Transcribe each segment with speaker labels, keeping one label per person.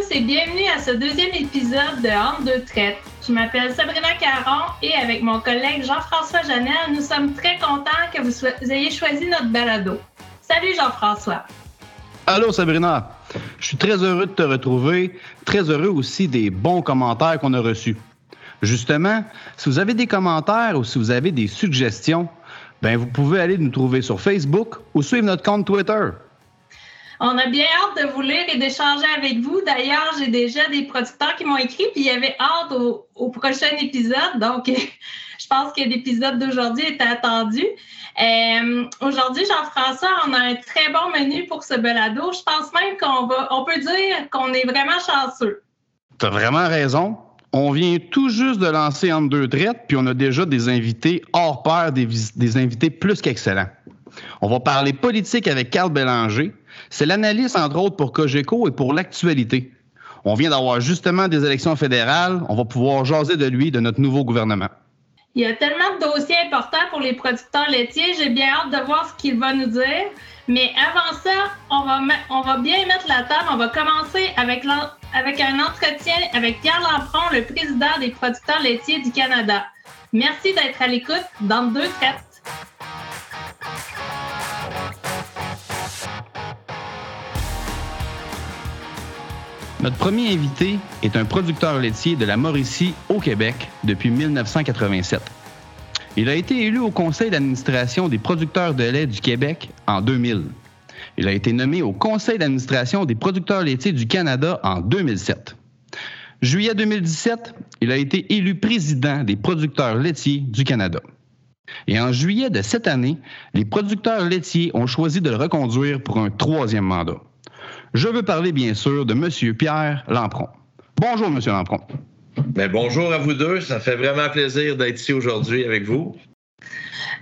Speaker 1: tous et bienvenue à ce deuxième épisode de Entre deux traites. Je m'appelle Sabrina Caron et avec mon collègue Jean-François Janel, nous sommes très contents que vous, ayez choisi notre balado. Salut Jean-François.
Speaker 2: Allô Sabrina. Je suis très heureux de te retrouver, très heureux aussi des bons commentaires qu'on a reçus. Justement, si vous avez des commentaires ou si vous avez des suggestions, ben vous pouvez aller nous trouver sur Facebook ou suivre notre compte Twitter.
Speaker 1: On a bien hâte de vous lire et d'échanger avec vous. D'ailleurs, j'ai déjà des producteurs qui m'ont écrit, puis il y avait hâte au, prochain épisode. Donc, je pense que l'épisode d'aujourd'hui est attendu. Euh, aujourd'hui, Jean-François, on a un très bon menu pour ce balado. Je pense même qu'on va, on peut dire qu'on est vraiment chanceux.
Speaker 2: Tu as vraiment raison. On vient tout juste de lancer en deux traites, puis on a déjà des invités hors pair, des, des invités plus qu'excellents. On va parler politique avec Carl Bélanger, c'est l'analyse, entre autres, pour Cogeco et pour l'actualité. On vient d'avoir justement des élections fédérales. On va pouvoir jaser de lui, de notre nouveau gouvernement.
Speaker 1: Il y a tellement de dossiers importants pour les producteurs laitiers. J'ai bien hâte de voir ce qu'il va nous dire. Mais avant ça, on va, bien mettre la table. On va commencer avec, avec un entretien avec Pierre Lampron, le président des producteurs laitiers du Canada. Merci d'être à l'écoute dans deux traites.
Speaker 2: Notre premier invité est un producteur laitier de la Mauricie au Québec depuis 1987. Il a été élu au conseil d'administration des producteurs de lait du Québec en 2000. Il a été nommé au conseil d'administration des producteurs laitiers du Canada en 2007. Juillet 2017, il a été élu président des producteurs laitiers du Canada. Et en juillet de cette année, les producteurs laitiers ont choisi de le reconduire pour un troisième mandat. Je veux parler bien sûr de M. Pierre Lampron. Bonjour, M. Lampron.
Speaker 3: Bien, bonjour à vous deux. Ça fait vraiment plaisir d'être ici aujourd'hui avec vous.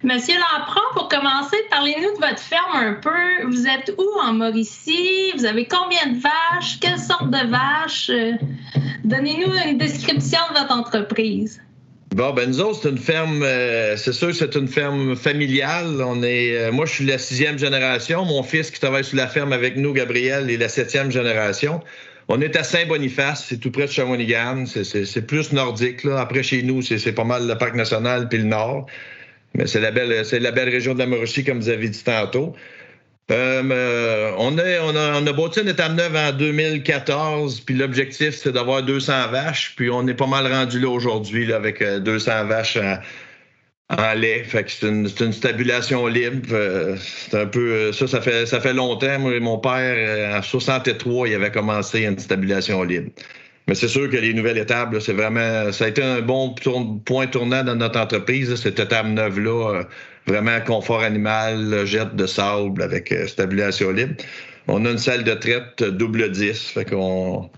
Speaker 1: Monsieur Lampron, pour commencer, parlez-nous de votre ferme un peu. Vous êtes où en Mauricie? Vous avez combien de vaches? Quelle sorte de vaches? Euh, donnez-nous une description de votre entreprise.
Speaker 3: Bon, ben autres, c'est une ferme, euh, c'est sûr, c'est une ferme familiale. On est, euh, moi, je suis la sixième génération. Mon fils qui travaille sur la ferme avec nous, Gabriel, est la septième génération. On est à Saint-Boniface, c'est tout près de Shawinigan. C'est plus nordique. Là. Après, chez nous, c'est pas mal le parc national puis le nord. Mais c'est la belle, la belle région de la Mauricie, comme vous avez dit tantôt. Euh, euh, on, a, on, a, bâti une étape neuve en 2014, puis l'objectif, c'est d'avoir 200 vaches, puis on est pas mal rendu là aujourd'hui avec 200 euh, vaches en, lait. C'est une, une, stabulation libre. c'est un peu ça, ça fait ça fait longtemps. Moi, mon père, en 63, il avait commencé une stabulation libre. Mais c'est sûr que les nouvelles étapes, c'est vraiment. Ça a été un bon point tournant dans notre entreprise, cette étape neuve-là vraiment confort animal, jette de sable avec euh, stabilisation libre. On a une salle de traite double 10, fait qu'on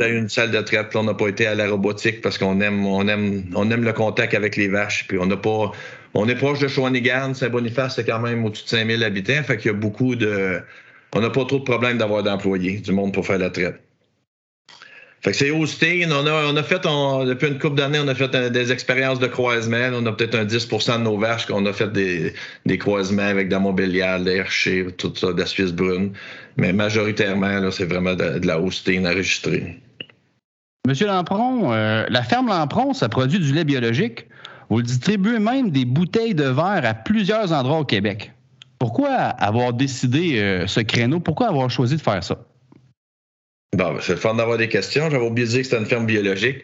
Speaker 3: a une salle de traite, on n'a pas été à la robotique parce qu'on aime, on aime, on aime le contact avec les vaches. Puis on n'a pas, on est proche de Shawinigan, Saint-Boniface, c'est quand même au-dessus de 5000 habitants, fait qu'il y a beaucoup de, on n'a pas trop de problèmes d'avoir d'employés, du monde pour faire la traite. Fait que c'est Austin. On a, fait, depuis une couple d'années, on a fait euh, des expériences de croisement. On a peut-être un 10% de nos vaches qu'on a fait des, croisements avec de la Montbéliard, des Hershey, tout ça, de la Suisse brune. Mais majoritairement, c'est vraiment de, la Austin enregistrée.
Speaker 2: Monsieur Lampron, euh, la ferme Lampron, ça produit du lait biologique. Vous distribuez même des bouteilles de verre à plusieurs endroits au Québec. Pourquoi avoir décidé euh, ce créneau? Pourquoi avoir choisi de faire ça?
Speaker 3: Bon, ben, c'est le fun d'avoir des questions. J'avais oublié de dire que c'était une ferme biologique.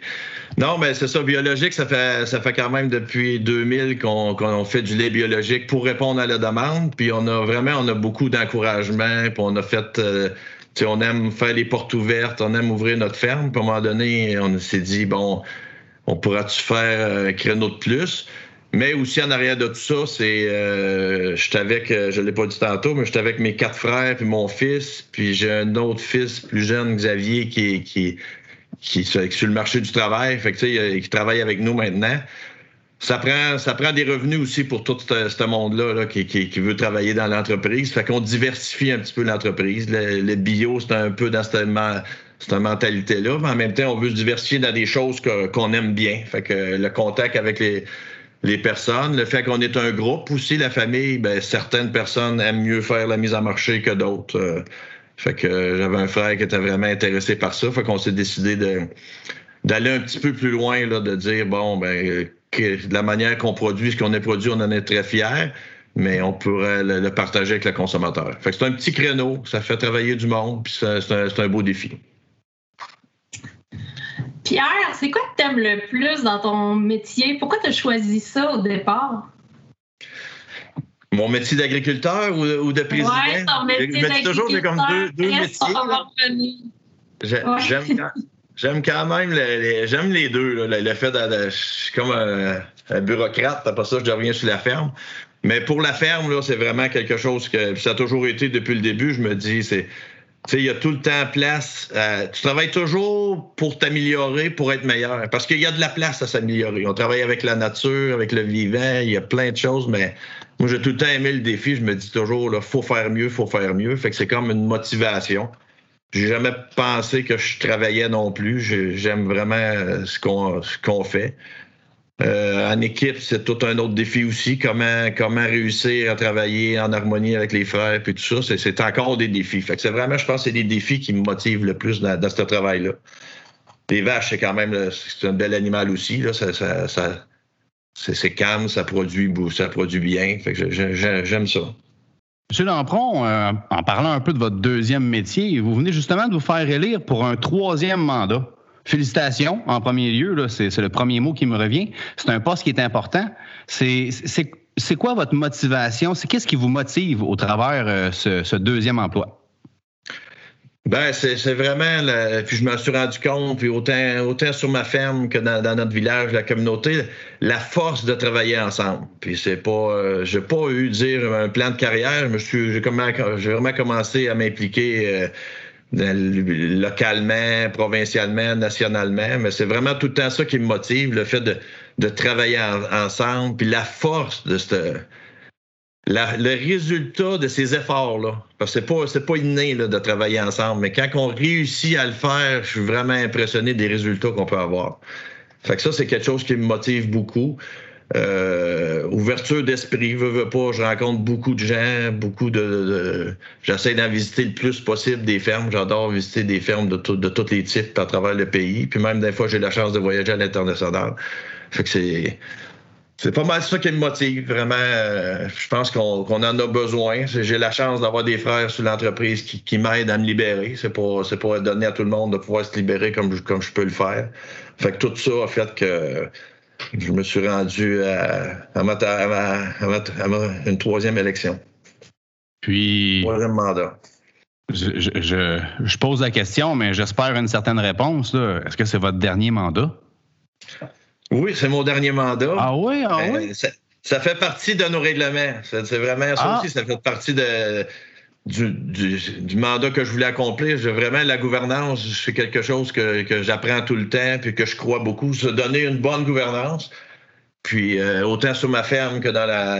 Speaker 3: Non, mais c'est ça, biologique, ça fait ça fait quand même depuis 2000 qu'on fait du lait biologique pour répondre à la demande. Puis on a vraiment on a beaucoup d'encouragement. Puis on a fait, euh, on aime faire les portes ouvertes, on aime ouvrir notre ferme. Puis à un moment donné, on s'est dit bon, on pourra-tu faire un créneau de plus? Mais aussi en arrière de tout ça, c'est euh, je suis avec, euh, je l'ai pas dit tantôt, mais j'étais avec mes quatre frères puis mon fils, puis j'ai un autre fils plus jeune, Xavier, qui qui qui, est sur le marché du travail, fait que, qui travaille avec nous maintenant. Ça prend, ça prend des revenus aussi pour tout ce, monde-là là, qui, qui, qui, veut travailler dans l'entreprise. Fait qu'on diversifie un petit peu l'entreprise. Le, bio, c'est un peu dans cette, cette mentalité-là, mais en même temps, on veut se diversifier dans des choses qu'on aime bien. Fait que le contact avec les, les personnes. Le fait qu'on est un groupe aussi, la famille, ben, certaines personnes aiment mieux faire la mise en marché que d'autres. Euh, Fait que j'avais un frère qui était vraiment intéressé par ça. Fait qu'on s'est décidé d'aller un petit peu plus loin, là, de dire bon, ben, de la manière qu'on produit ce qu'on a produit, on en est très fiers, mais on pourrait le, partager avec le consommateur. Que c'est un petit créneau, ça fait travailler du monde, puis c'est un, un beau défi.
Speaker 1: Pierre, c'est quoi que tu aimes le plus dans ton métier? Pourquoi tu as choisi ça au départ?
Speaker 3: Mon métier d'agriculteur ou, de président?
Speaker 1: Oui, ton métier d'agriculteur. toujours, j'ai comme deux, deux métiers.
Speaker 3: J'aime quand même les, j'aime les deux. le, fait de, je suis comme un, bureaucrate, après ça, je reviens sur la ferme. Mais pour la ferme, là, c'est vraiment quelque chose que ça a toujours été depuis le début. Je me dis, c'est il y a tout le temps place. Euh, tu travailles toujours pour t'améliorer, pour être meilleur. Parce qu'il y a de la place à s'améliorer. On travaille avec la nature, avec le vivant, il y a plein de choses, mais moi, j'ai tout le temps aimé le défi. Je me dis toujours, il faut faire mieux, faut faire mieux. Fait que c'est comme une motivation. J'ai jamais pensé que je travaillais non plus. J'aime vraiment euh, ce qu'on fait. Euh, en équipe, c'est tout un autre défi aussi. Comment, réussir à travailler en harmonie avec les frères puis tout ça, c'est encore des défis. Fait que c'est vraiment, je pense, c'est des défis qui me motivent le plus dans, ce travail-là. Les vaches, c'est quand même c'est un bel animal aussi. Ça, c'est calme, ça produit, ça produit bien. Fait que j'aime ça.
Speaker 2: Monsieur Lampron, euh, en parlant un peu de votre deuxième métier, vous venez justement de vous faire élire pour un troisième mandat. Félicitations, en premier lieu, c'est le premier mot qui me revient. C'est un poste qui est important. C'est quoi votre motivation? C'est qu'est-ce qui vous motive au travers euh, ce deuxième emploi?
Speaker 3: Ben, c'est vraiment. puis je me suis rendu compte, puis autant, sur ma ferme que dans, notre village, la communauté, la force de travailler ensemble. Puis c'est pas. Euh, j'ai pas eu dire un plan de carrière. Je me suis, j'ai, vraiment commencé à m'impliquer. Euh, localement, provincialement, nationalement, mais c'est vraiment tout le temps ça qui me motive, le fait de, travailler ensemble, puis la force de cette, le résultat de ces efforts-là, parce que c'est pas, pas inné de travailler ensemble, mais quand on réussit à le faire, je suis vraiment impressionné des résultats qu'on peut avoir. Fait que ça, c'est quelque chose qui me motive beaucoup. Euh, ouverture d'esprit, veux, veux pas, je rencontre beaucoup de gens, beaucoup de, j'essaie d'en visiter le plus possible des fermes. J'adore visiter des fermes de, de tous les types à travers le pays. Puis même des fois, j'ai la chance de voyager à l'international. Fait que c'est c'est pas mal ça qui me motive, vraiment. Euh, je pense qu'on en a besoin. J'ai la chance d'avoir des frères sur l'entreprise qui, m'aident à me libérer. C'est pas, pas donné à tout le monde de pouvoir se libérer comme comme je peux le faire. Fait que tout ça a fait que je me suis rendu à, une troisième élection.
Speaker 2: Puis.
Speaker 3: Troisième mandat.
Speaker 2: Je, je, je, pose la question, mais j'espère une certaine réponse. Est-ce que c'est votre dernier mandat?
Speaker 3: Oui, c'est mon dernier mandat.
Speaker 2: Ah oui, ah euh, oui?
Speaker 3: Ça, fait partie de nos règlements. C'est vraiment ça ah. aussi, ça fait partie de, du, mandat que je voulais accomplir. Vraiment, la gouvernance, c'est quelque chose que, j'apprends tout le temps puis que je crois beaucoup. Se donner une bonne gouvernance. Puis euh, autant sur ma ferme que dans la,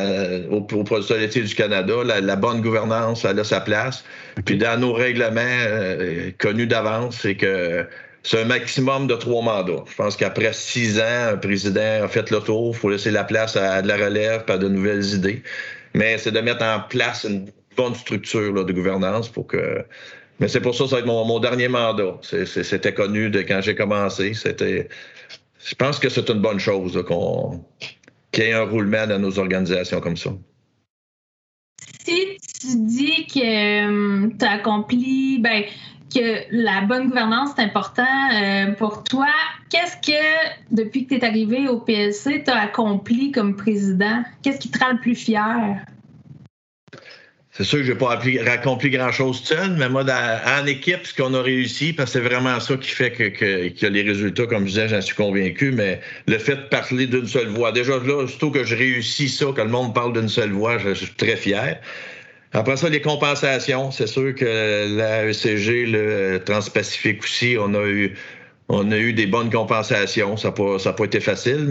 Speaker 3: au, au laitier du Canada, la, bonne gouvernance, elle a sa place. Puis dans nos règlements euh, connus d'avance, c'est que c'est un maximum de trois mandats. Je pense qu'après six ans, un président a fait le tour. Il faut laisser la place à de la relève, pas de nouvelles idées. Mais c'est de mettre en place une structure de gouvernance pour que. Mais c'est pour ça que ça va être mon, dernier mandat. C'était connu de quand j'ai commencé. C'était. Je pense que c'est une bonne chose qu'on qu'il y ait un roulement dans nos organisations comme ça.
Speaker 1: Si tu dis que euh, tu as accompli, ben, que la bonne gouvernance est important euh, pour toi. Qu'est-ce que, depuis que tu es arrivé au PLC, tu as accompli comme président? Qu'est-ce qui te rend le plus fier?
Speaker 3: C'est sûr que je n'ai pas accompli grand-chose seul, mais moi, en équipe, ce qu'on a réussi, parce que c'est vraiment ça qui fait que, y a les résultats, comme je disais, j'en suis convaincu, mais le fait de parler d'une seule voix. Déjà, là, surtout que je réussis ça, que le monde parle d'une seule voix, je suis très fier. Après ça, les compensations, c'est sûr que la ECG, le Transpacifique aussi, on a eu on a eu des bonnes compensations. Ça n'a pas, été facile,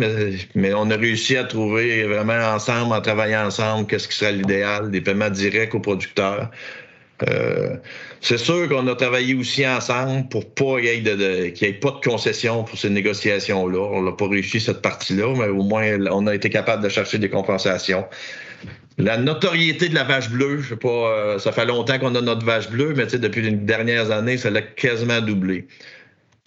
Speaker 3: mais, on a réussi à trouver vraiment ensemble, en travaillant ensemble, qu'est-ce qui serait l'idéal, des paiements directs aux producteurs. Euh, c'est sûr qu'on a travaillé aussi ensemble pour pas qu'il n'y ait, pas de concessions pour ces négociations-là. On n'a pas réussi cette partie-là, mais au moins on a été capable de chercher des compensations. la notoriété de la vache bleue, je sais pas, euh, ça fait longtemps qu'on a notre vache bleue, mais depuis les dernières années, ça l'a quasiment doublé.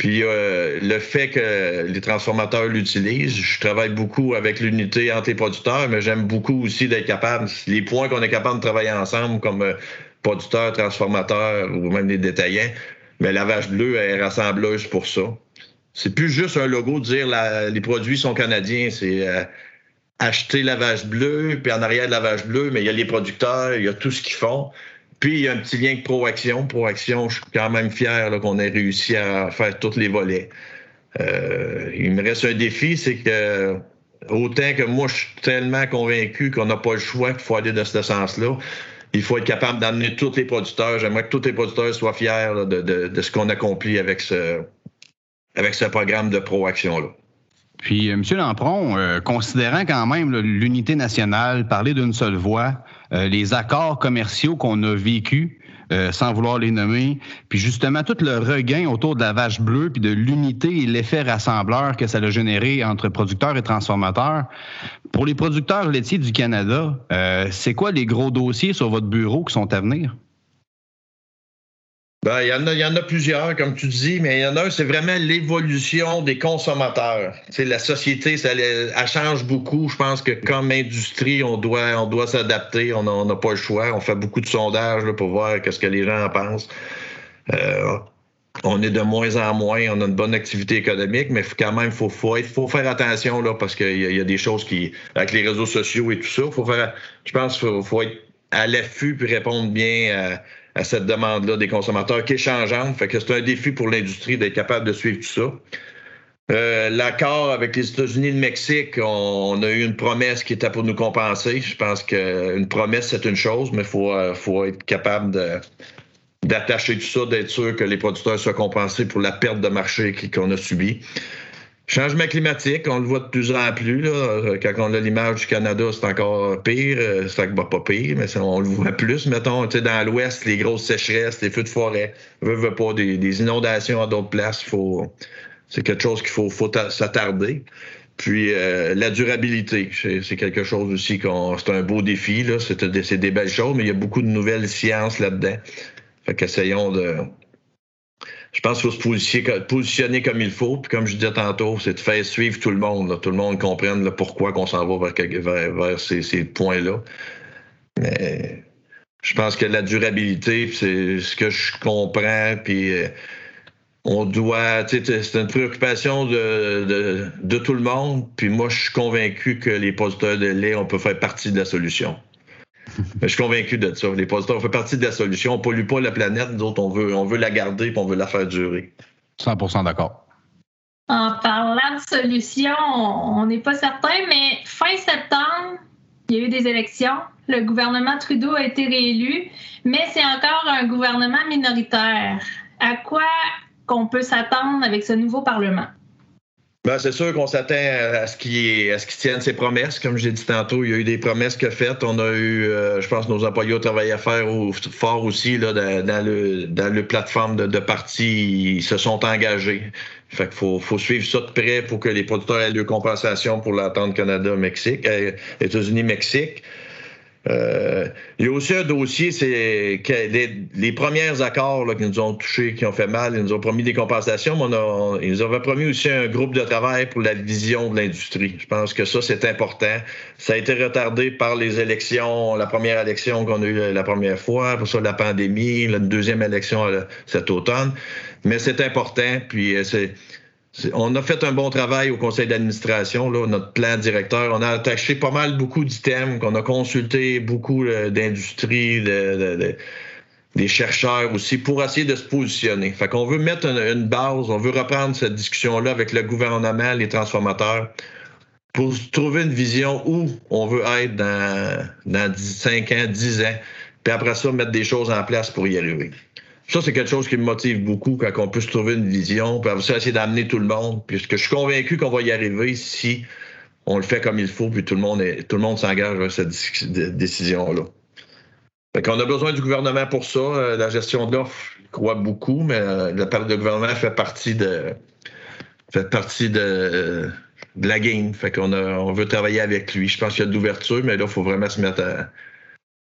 Speaker 3: Puis euh, le fait que les transformateurs l'utilisent, je travaille beaucoup avec l'unité entre les producteurs, mais j'aime beaucoup aussi d'être capable, les points qu'on est capable de travailler ensemble comme euh, producteurs, transformateurs ou même les détaillants, mais la vache bleue est rassembleuse pour ça. C'est plus juste un logo de dire les produits sont canadiens, c'est acheter la vache bleue, puis en arrière de la vache bleue, mais il y a les producteurs, il y a tout ce qu'ils font. Puis il y a un petit lien avec ProAction. ProAction, je suis quand même fier qu'on ait réussi à faire tous les volets. Euh, il me reste un défi, c'est que autant que moi, je suis tellement convaincu qu'on n'a pas le choix qu'il faut aller dans ce sens-là, il faut être capable d'amener tous les producteurs. J'aimerais que tous les producteurs soient fiers de, ce qu'on accomplit avec ce, avec ce programme de ProAction-là.
Speaker 2: Puis, euh, M. Lampron, euh, considérant quand même l'unité nationale, parler d'une seule voix, euh, les accords commerciaux qu'on a vécus, sans vouloir les nommer, puis justement tout le regain autour de la vache bleue, puis de l'unité et l'effet rassembleur que ça a généré entre producteurs et transformateurs. Pour les producteurs laitiers du Canada, c'est quoi les gros dossiers sur votre bureau qui sont à venir?
Speaker 3: Ben, il, y en a, il y en a plusieurs, comme tu dis, mais il y en a un, c'est vraiment l'évolution des consommateurs. sais, la société, ça, elle, change beaucoup. Je pense que comme industrie, on doit, on doit s'adapter. On n'a pas le choix. On fait beaucoup de sondages là, pour voir ce que les gens en pensent. Euh, on est de moins en moins, on a une bonne activité économique, mais quand même, il faut, faut, faut, faire attention là, parce qu'il y, a des choses qui, avec les réseaux sociaux et tout ça, faut faire, je pense qu'il faut, être à l'affût puis répondre bien à à cette demande-là des consommateurs qui est changeante. Fait que c'est un défi pour l'industrie d'être capable de suivre tout ça. Euh, l'accord avec les États-Unis et le Mexique, on, a eu une promesse qui était pour nous compenser. Je pense qu'une promesse, c'est une chose, mais il faut, euh, faut être capable d'attacher tout ça, d'être sûr que les producteurs soient compensés pour la perte de marché qu'on a subie. Changement climatique, on le voit de plus en plus. Là. Quand on a l'image du Canada, c'est encore pire. Euh, c'est bah, pas pire, mais on le voit plus. Mettons, dans l'Ouest, les grosses sécheresses, les feux de forêt, veut, veut pas, des, inondations à d'autres places. C'est quelque chose qu'il faut, s'attarder. Puis euh, la durabilité, c'est quelque chose aussi qu'on. C'est un beau défi. C'est des belles choses, mais il y a beaucoup de nouvelles sciences là-dedans. Fait qu'essayons de je pense qu'il faut se positionner, comme il faut. Puis comme je disais tantôt, c'est de faire suivre tout le monde. Tout le monde comprenne le pourquoi qu'on s'en va vers, ces, points-là. Mais je pense que la durabilité, c'est ce que je comprends. Puis euh, on doit, c'est une préoccupation de, de, tout le monde. Puis moi, je suis convaincu que les producteurs de lait, on peut faire partie de la solution. Je suis convaincu de ça. Les on fait partie de la solution. On ne pollue pas la planète. Nous autres, on veut, on veut la garder et on veut la faire durer.
Speaker 2: 100% d'accord.
Speaker 1: En parlant de solution, on n'est pas certain, mais fin septembre, il y a eu des élections. Le gouvernement Trudeau a été réélu, mais c'est encore un gouvernement minoritaire. À quoi qu'on peut s'attendre avec ce nouveau Parlement?
Speaker 3: Ben, c'est sûr qu'on s'attend à ce qu'il qu tienne ses promesses. Comme j'ai dit tantôt, il y a eu des promesses que faites. On a eu, euh, je pense, nos employés ont travaillé à faire fort aussi là, dans, le, dans le plateforme de, de parti. Ils se sont engagés. Fait qu'il faut, faut, suivre ça de près pour que les producteurs aient lieu compensation pour l'attente Canada-Mexique, euh, États-Unis-Mexique. Euh, il y a aussi un dossier, c'est que les, premiers accords là, qui nous ont touchés, qui ont fait mal, ils nous ont promis des compensations, mais on ils nous avaient promis aussi un groupe de travail pour la vision de l'industrie. Je pense que ça, c'est important. Ça a été retardé par les élections, la première élection qu'on a eue la première fois, pour ça la pandémie, la deuxième élection euh, cet automne. Mais c'est important, puis euh, c'est on a fait un bon travail au conseil d'administration, notre plan directeur. On a attaché pas mal beaucoup d'items, qu'on a consulté beaucoup euh, d'industries, des chercheurs aussi, pour essayer de se positionner. Fait qu'on veut mettre une, base, on veut reprendre cette discussion-là avec le gouvernement, les transformateurs, pour trouver une vision où on veut être dans, dans 5 ans, 10 ans, puis après ça, mettre des choses en place pour y arriver. Ça, c'est quelque chose qui me motive beaucoup quand on peut se trouver une vision, puis ça, essayer d'amener tout le monde, puisque je suis convaincu qu'on va y arriver si on le fait comme il faut, puis tout le monde, tout le monde s'engage vers cette décision-là. Fait qu'on a besoin du gouvernement pour ça. Euh, la gestion de l'offre, je crois beaucoup, mais euh, le, gouvernement fait partie de fait partie de de la game. Fait qu'on on veut travailler avec lui. Je pense qu'il y a de l'ouverture, mais là, il faut vraiment se mettre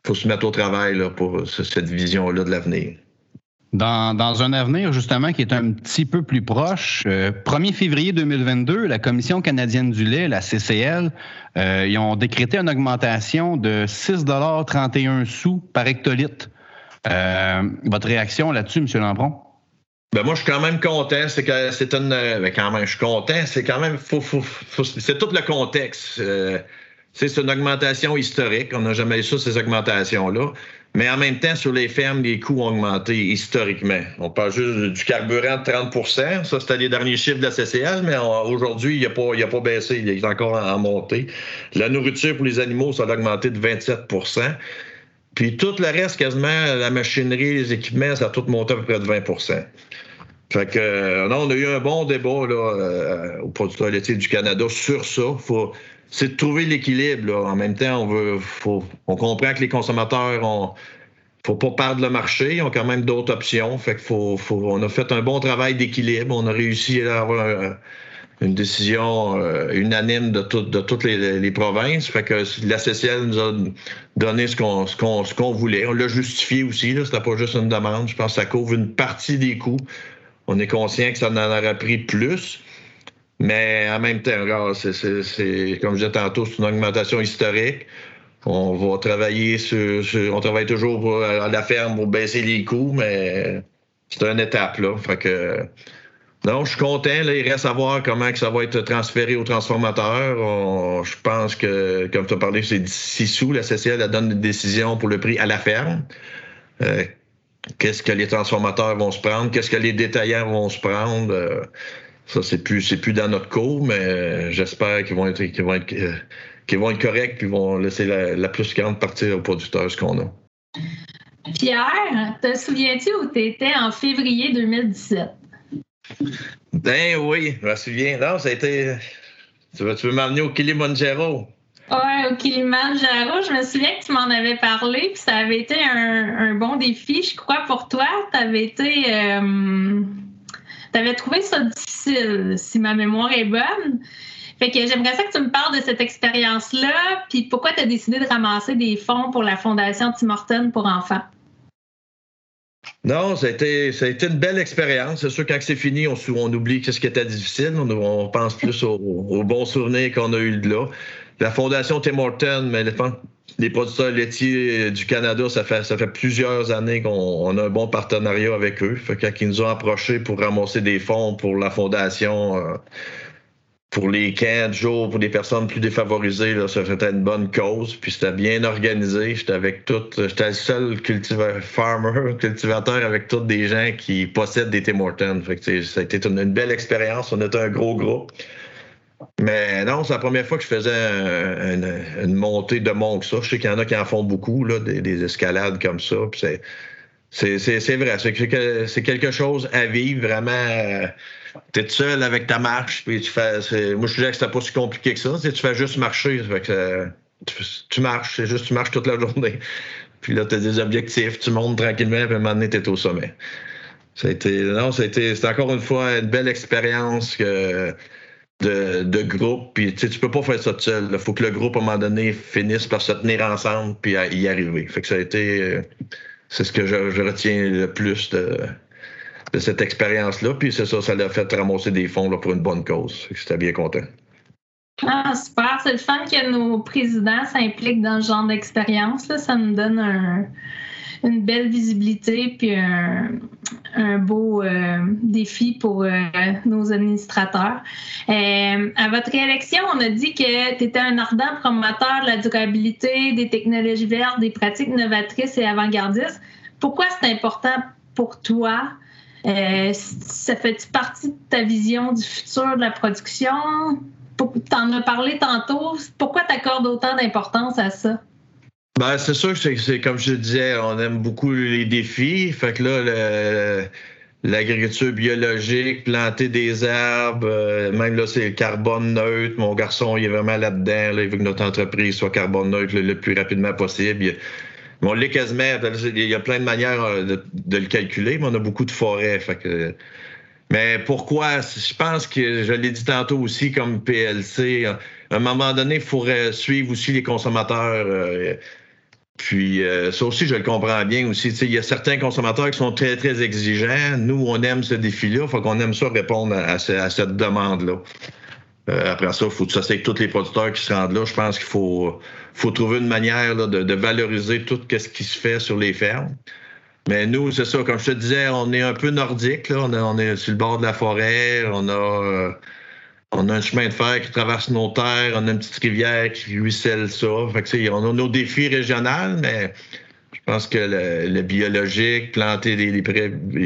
Speaker 3: faut se mettre au travail pour cette vision-là de l'avenir.
Speaker 2: Dans, un avenir, justement, qui est un petit peu plus proche, 1er euh, février 2022, la Commission canadienne du lait, la CCL, euh, ils ont décrété une augmentation de 6,31 sous par hectolitre. Euh, votre réaction là-dessus, M. Lambron?
Speaker 3: Ben moi, je suis quand même content. C'est. Ben quand même, je suis content. C'est quand même. c'est tout le contexte. c'est une augmentation historique. On n'a jamais eu ça, ces augmentations-là. Mais en même temps, sur les fermes, les coûts ont augmenté historiquement. On parle juste du carburant de 30% Ça, c'était les derniers chiffres de la CCL, mais aujourd'hui, il n'a pas, pas baissé. Il est encore en, montée. La nourriture pour les animaux, ça a augmenté de 27% Puis tout le reste, quasiment, la machinerie, les équipements, ça a tout monté à peu près de 20% fait que, euh, non, on a eu un bon débat là, euh, au producteur laitier du Canada sur ça. Faut, c'est de trouver l'équilibre. En même temps, on veut, on comprend que les consommateurs ont, faut pas perdre le marché. Ils ont quand même d'autres options. Fait que faut, on a fait un bon travail d'équilibre. On a réussi à avoir une décision euh, unanime de, de toutes les, provinces. Fait que la CCL nous a donné ce qu'on, ce voulait. On l'a justifié aussi. Là. C'était pas juste une demande. Je pense que ça couvre une partie des coûts. On est conscient que ça en aurait pris plus. Mais en même temps, c'est, comme je disais tantôt, c'est une augmentation historique. On va travailler sur, on travaille toujours à la ferme pour baisser les coûts, mais c'est une étape là. Fait non, je suis content. Là, il reste à voir comment que ça va être transféré aux transformateurs. je pense que, comme tu as parlé, c'est 6 sous. La CCL donne une décision pour le prix à la ferme. Euh, qu'est-ce que les transformateurs vont se prendre? Qu'est-ce que les détaillants vont se prendre? Euh, ça, c'est plus, c'est plus dans notre cours, mais euh, j'espère qu'ils vont être, qu'ils vont être, euh, qu'ils vont être corrects puis vont laisser la, plus grande partie aux producteurs, ce qu'on a.
Speaker 1: Pierre, te souviens-tu où tu étais en février 2017?
Speaker 3: Ben oui, je me souviens. Non, ça a été. Tu veux, tu veux m'amener au Kilimanjaro?
Speaker 1: Oui, au Kilimanjaro, je me souviens que tu m'en avais parlé, puis ça avait été un, bon défi, je crois, pour toi. Tu avais été. Euh, avais trouvé ça difficile, si ma mémoire est bonne. Fait que j'aimerais ça que tu me parles de cette expérience-là, puis pourquoi tu as décidé de ramasser des fonds pour la Fondation Tim Hortons pour enfants?
Speaker 3: Non, ça a, été, ça a été une belle expérience. C'est sûr, quand c'est fini, on, on oublie ce qui était difficile. On, pense plus aux, bons souvenirs qu'on a eu de là. La Fondation Tim Hortons, mais les producteurs laitiers du Canada, ça fait, ça fait plusieurs années qu'on a un bon partenariat avec eux. Fait quand ils nous ont approchés pour ramasser des fonds pour la fondation, euh, pour les camps de jour, pour des personnes plus défavorisées, ça fait une bonne cause. Puis c'était bien organisé. J'étais avec tout, j'étais le seul cultivateur, farmer, cultivateur avec tous des gens qui possèdent des Tim Hortons. Ça a été une, une belle expérience. On était un gros groupe. Mais non, c'est la première fois que je faisais une, montée de mont que ça. Je sais qu'il y en a qui en font beaucoup, là, des, escalades comme ça. C'est vrai, c'est quelque chose à vivre vraiment. Tu es seul avec ta marche, puis tu fais. Moi, je disais que c'était pas si compliqué que ça. Tu fais juste marcher. tu, marches, c'est juste tu marches toute la journée. Puis là, tu as des objectifs, tu montes tranquillement, puis à un moment donné, tu es au sommet. Été, non, c'était encore une fois une belle expérience que de, groupe. Puis tu peux pas faire ça tout seul. Il faut que le groupe, à un moment donné, finisse par se tenir ensemble puis y arriver. Fait que ça a été. Euh, c'est ce que je, retiens le plus de, de cette expérience-là. Puis c'est ça, ça l'a fait ramasser des fonds là, pour une bonne cause. J'étais bien content.
Speaker 1: Ah, super. C'est le fun que nos présidents s'impliquent dans ce genre d'expérience. Ça nous donne un, une belle visibilité puis un, beau euh, défi pour euh, nos administrateurs. Euh, à votre élection, on a dit que tu étais un ardent promoteur de la durabilité, des technologies vertes, des pratiques novatrices et avant-gardistes. Pourquoi c'est important pour toi? ça fait partie de ta vision du futur de la production? Tu en as parlé tantôt. Pourquoi tu accordes autant d'importance à ça?
Speaker 3: Ben, c'est sûr que c'est comme je disais, on aime beaucoup les défis. Fait que là, l'agriculture biologique, planter des arbres, euh, même là, c'est le carbone neutre. Mon garçon, il est vraiment là-dedans. Là, il veut que notre entreprise soit carbone neutre le, plus rapidement possible. on l'est quasiment. Il y a plein de manières euh, de, le calculer, mais on a beaucoup de forêts. Fait que Mais pourquoi? Je pense que je l'ai dit tantôt aussi comme PLC. À un moment donné, il faudrait suivre aussi les consommateurs. Euh, puis euh, ça aussi, je le comprends bien aussi. Il y a certains consommateurs qui sont très, très exigeants. Nous, on aime ce défi-là. Il faut qu'on aime ça répondre à, cette demande-là. Euh, après ça, il faut que ça avec tous les producteurs qui se rendent là. Je pense qu'il faut, faut trouver une manière de, valoriser tout ce qui se fait sur les fermes. Mais nous, c'est ça, comme je te disais, on est un peu nordique. Là. On, est sur le bord de la forêt. On a, euh, on a un chemin de fer qui traverse nos terres. On a une petite rivière qui ruisselle ça. Fait que, on a nos défis régionaux, mais je pense que le, biologique, planter des, les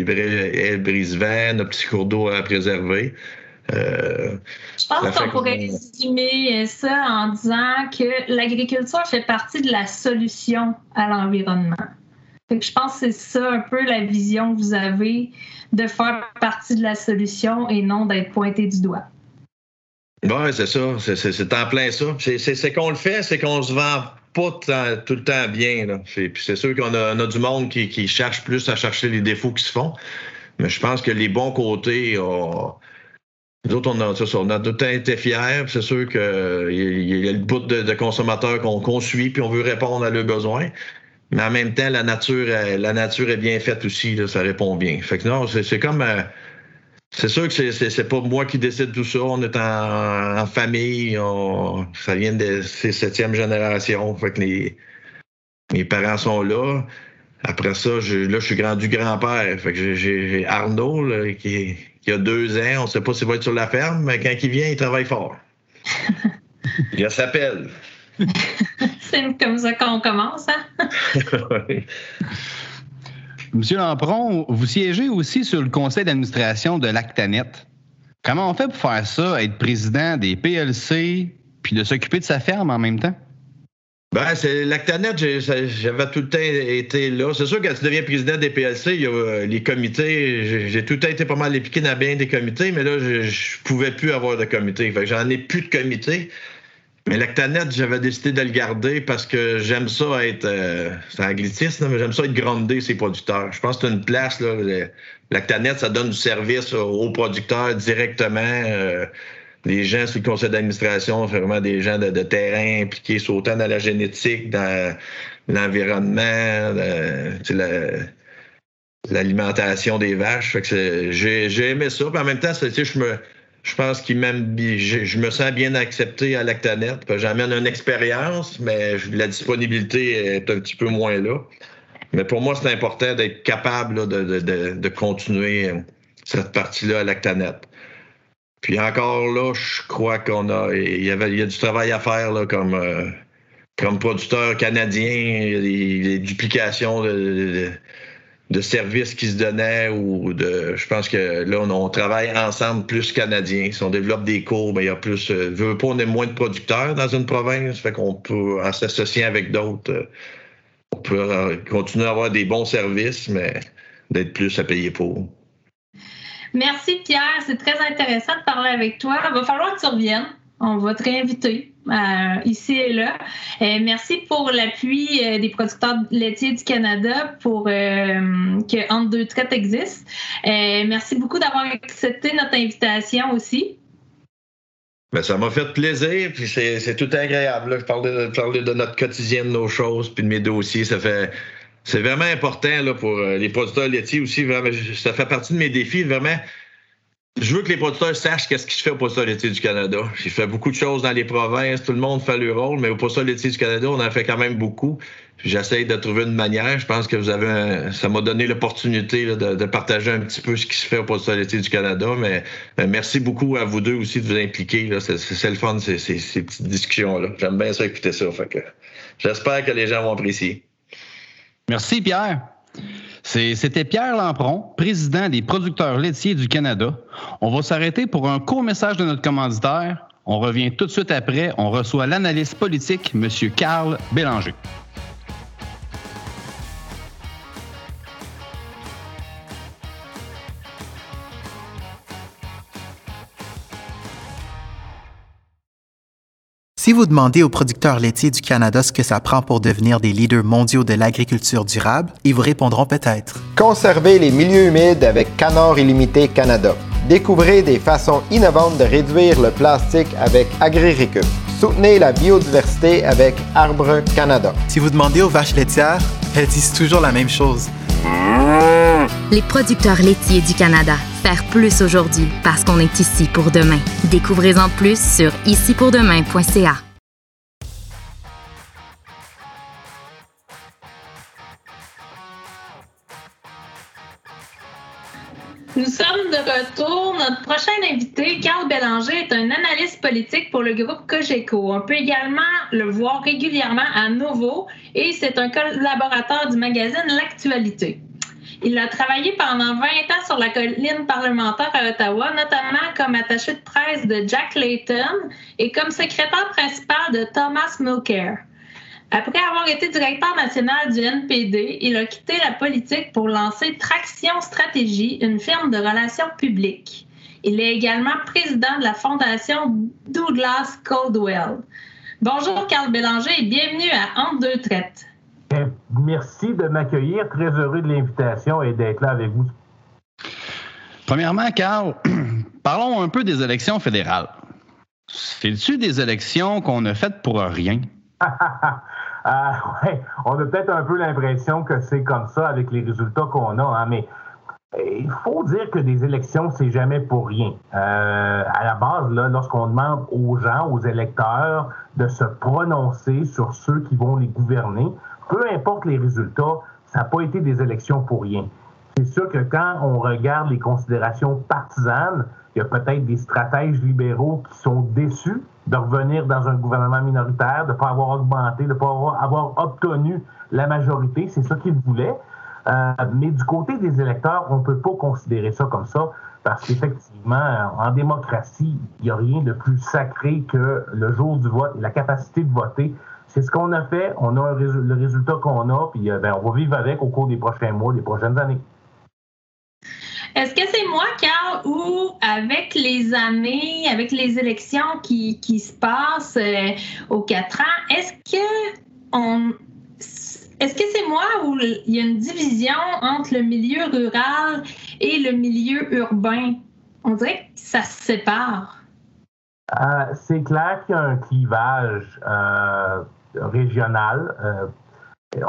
Speaker 3: vrais brise-vents, nos petits cours d'eau à préserver.
Speaker 1: Euh, je pense qu'on pourrait résumer ça en disant que l'agriculture fait partie de la solution à l'environnement je pense que c'est ça un peu la vision que vous avez de faire partie de la solution et non d'être pointé du doigt.
Speaker 3: Oui, c'est ça. C'est en plein ça. C'est qu'on le fait, c'est qu'on se vend pas tout le temps bien. Puis c'est sûr qu'on a, du monde qui, cherche plus à chercher les défauts qui se font. Mais je pense que les bons côtés, nous autres, on a, ça, on a tout le temps été fiers. C'est sûr qu'il y, a le bout de, consommateurs qu'on suit, puis on veut répondre à leurs besoins. Mais en même temps, la nature, la nature est bien faite aussi, là, ça répond bien. Fait que non, c'est comme. Euh, c'est sûr que c'est pas moi qui décide tout ça. On est en, famille. ça vient de ces septième génération. Fait que les, mes parents sont là. Après ça, je, là, je suis grand du grand-père. Fait que j'ai Arnaud qui, qui, a deux ans. On sait pas s'il va être sur la ferme, mais quand il vient, il travaille fort. il s'appelle.
Speaker 1: C'est comme ça qu'on commence, hein?
Speaker 2: Monsieur Lampron, vous siégez aussi sur le conseil d'administration de l'Actanet. Comment on fait pour faire ça, être président des PLC, puis de s'occuper de sa ferme en même temps?
Speaker 3: Ben, c'est l'Actanet, j'avais tout le temps été là. C'est sûr que quand tu deviens président des PLC, il y a euh, les comités. J'ai tout le temps été pas mal impliqué dans bien des comités, mais là, je, je pouvais plus avoir de comité. J'en ai plus de comité. Mais l'Actanet, j'avais décidé de le garder parce que j'aime ça être. Euh, c'est anglicisme, mais j'aime ça être grondé, ces producteurs. Je pense que c'est une place, là. L'Actanet, ça donne du service aux producteurs directement. Euh, les gens sur le conseil d'administration, vraiment des gens de, terrain impliqués autant dans la génétique, dans l'environnement, l'alimentation des vaches. j'ai aimé ça. Puis en même temps, je me je pense qu'il m'aime je, je, me sens bien accepté à l'Actanet. J'amène une expérience, mais la disponibilité est un petit peu moins là. Mais pour moi, c'est important d'être capable de, continuer cette partie-là à l'Actanet. Puis encore là, je crois qu'on a. Il y, avait, il y a du travail à faire là, comme, euh, comme producteur canadien, les, duplications de de services qui se donnaient ou de. Je pense que là, on, travaille ensemble plus canadiens. Si on développe des cours, ben, il y a plus. Euh, veut pas, on est moins de producteurs dans une province. Fait qu'on peut, en s'associant avec d'autres, euh, on peut euh, continuer à avoir des bons services, mais d'être plus à payer pour.
Speaker 1: Merci Pierre, c'est très intéressant de parler avec toi. Il va falloir que tu reviennes. On va te réinviter. Euh, ici et là. Euh, merci pour l'appui euh, des producteurs laitiers du Canada pour que Entre deux traites existe. merci beaucoup d'avoir accepté notre invitation aussi.
Speaker 3: Ben, ça m'a fait plaisir, puis c'est tout agréable. de parler, de, notre quotidien, de nos choses, puis de mes dossiers. Ça fait. C'est vraiment important là, pour les producteurs laitiers aussi. Ça fait partie de mes défis. Vraiment, je veux que les producteurs sachent qu'est-ce qui se fait au poste laitier du Canada. J'ai fait beaucoup de choses dans les provinces, tout le monde fait le rôle, mais au poste laitier du Canada, on en fait quand même beaucoup. J'essaie de trouver une manière. Je pense que vous avez ça m'a donné l'opportunité de, partager un petit peu ce qui se fait au poste laitier du Canada. Mais, merci beaucoup à vous deux aussi de vous impliquer. C'est le fun, ces, ces, petites discussions-là. J'aime bien ça écouter ça. j'espère que les gens vont apprécier.
Speaker 2: Merci, Pierre. C'était Pierre Lampron, président des producteurs laitiers du Canada. On va s'arrêter pour un court message de notre commanditaire. On revient tout de suite après. On reçoit l'analyste politique, M. Carl Bélanger.
Speaker 4: Si vous demandez aux producteurs laitiers du Canada ce que ça prend pour devenir des leaders mondiaux de l'agriculture durable, ils vous répondront peut-être.
Speaker 5: Conserver les milieux humides avec Canard Illimité Canada. Découvrez des façons innovantes de réduire le plastique avec AgriRécup. Soutenez la biodiversité avec Arbre Canada.
Speaker 4: Si vous demandez aux vaches laitières, elles disent toujours la même chose.
Speaker 6: Les producteurs laitiers du Canada. Faire plus aujourd'hui parce qu'on est ici pour demain. Découvrez-en plus sur icipourdemain.ca.
Speaker 1: Nous sommes de retour. Notre prochain invité, Carl Bélanger, est un analyste politique pour le groupe Cogeco. On peut également le voir régulièrement à Nouveau et c'est un collaborateur du magazine L'Actualité. Il a travaillé pendant 20 ans sur la colline parlementaire à Ottawa, notamment comme attaché de presse de Jack Layton et comme secrétaire principal de Thomas Mulcair. Après avoir été directeur national du NPD, il a quitté la politique pour lancer Traction Stratégie, une firme de relations publiques. Il est également président de la fondation Douglas Coldwell. Bonjour Carl Bélanger et bienvenue à Entre deux traites.
Speaker 7: Merci de m'accueillir. Très heureux de l'invitation et d'être là avec vous.
Speaker 2: Premièrement, Carl, parlons un peu des élections fédérales. C'est-tu des élections qu'on a faites pour rien?
Speaker 7: Ah, ouais, on a peut-être un peu l'impression que c'est comme ça avec les résultats qu'on a, hein, mais il faut dire que des élections, c'est jamais pour rien. Euh, à la base, lorsqu'on demande aux gens, aux électeurs, de se prononcer sur ceux qui vont les gouverner, peu importe les résultats, ça n'a pas été des élections pour rien. C'est sûr que quand on regarde les considérations partisanes, il y a peut-être des stratèges libéraux qui sont déçus de revenir dans un gouvernement minoritaire, de ne pas avoir augmenté, de ne pas avoir, obtenu la majorité. C'est ça qu'ils voulaient. Euh, mais du côté des électeurs, on ne peut pas considérer ça comme ça parce qu'effectivement, en démocratie, il n'y a rien de plus sacré que le jour du vote et la capacité de voter. C'est ce qu'on a fait, on a le résultat qu'on a, puis euh, ben, on va vivre avec au cours des prochains mois, des prochaines années.
Speaker 1: Est-ce que c'est moi, Carl, ou avec les années, avec les élections qui, qui se passent euh, aux quatre ans, est-ce que on est-ce que c'est moi ou il y a une division entre le milieu rural et le milieu urbain? On dirait que ça se sépare.
Speaker 7: Euh, c'est clair qu'il y a un clivage euh, régional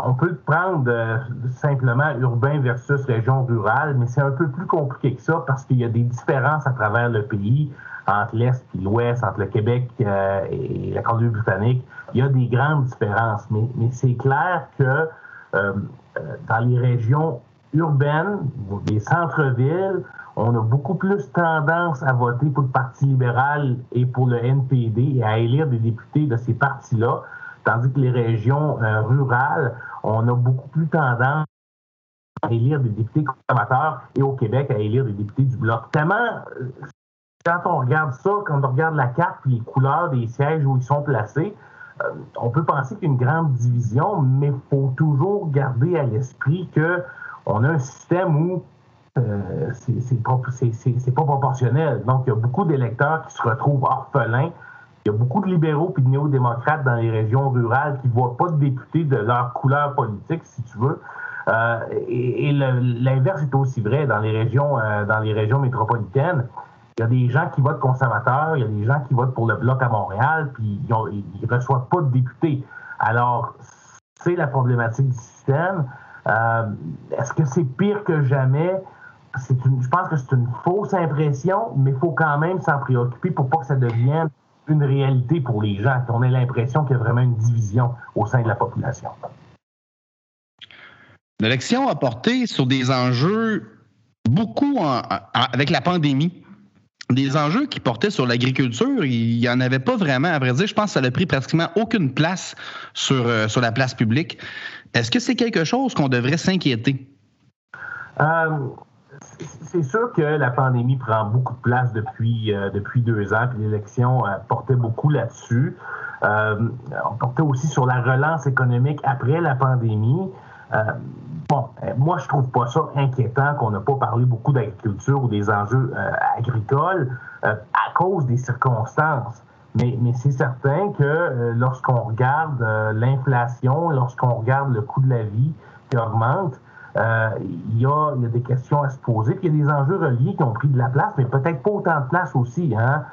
Speaker 7: on peut prendre euh, simplement urbain versus région rurale, mais c'est un peu plus compliqué que ça parce qu'il y a des différences à travers le pays, entre l'Est et l'Ouest, entre le Québec euh, et la Colombie-Britannique. Il y a des grandes différences, mais, c'est clair que euh, dans les régions urbaines, les centres-villes, on a beaucoup plus tendance à voter pour le Parti libéral et pour le NPD et à élire des députés de ces partis-là Tandis que les régions euh, rurales, on a beaucoup plus tendance à élire des députés conservateurs et au Québec à élire des députés du Bloc. Tellement, euh, quand on regarde ça, quand on regarde la carte et les couleurs des sièges où ils sont placés, euh, on peut penser qu'il y a une grande division, mais il faut toujours garder à l'esprit qu'on a un système où c'est pas proportionnel. Donc, il y a beaucoup d'électeurs qui se retrouvent orphelins il y a beaucoup de libéraux et de néo-démocrates dans les régions rurales qui ne voient pas de députés de leur couleur politique, si tu veux. Euh, et, l'inverse est aussi vrai dans les régions, euh, dans les régions métropolitaines. Il y a des gens qui votent conservateurs, il y a des gens qui votent pour le bloc à Montréal, puis ils ne reçoivent pas de députés. Alors, c'est la problématique du système. Euh, est-ce que c'est pire que jamais? Une, je pense que c'est une fausse impression, mais il faut quand même s'en préoccuper pour pas que ça devienne une réalité pour les gens, qu'on ait l'impression qu'il y a vraiment une division au sein de la population.
Speaker 2: L'élection a porté sur des enjeux beaucoup avec la pandémie. Des enjeux qui portaient sur l'agriculture, il n'y en avait pas vraiment, à vrai dire. Je pense que ça n'a pris pratiquement aucune place sur, euh, sur la place publique. Est-ce que c'est quelque chose qu'on devrait s'inquiéter?
Speaker 7: Euh, c'est sûr que la pandémie prend beaucoup de place depuis, euh, depuis deux ans, puis l'élection euh, portait beaucoup là-dessus. Euh, on portait aussi sur la relance économique après la pandémie. bon, moi, je trouve pas ça inquiétant qu'on n'a pas parlé beaucoup d'agriculture ou des enjeux agricoles à cause des circonstances. Mais, mais c'est certain que lorsqu'on regarde l'inflation, lorsqu'on regarde le coût de la vie qui augmente, il, y a, y a des questions à se poser, puis il y a des enjeux reliés qui ont pris de la place, mais peut-être pas autant de place aussi. Hein?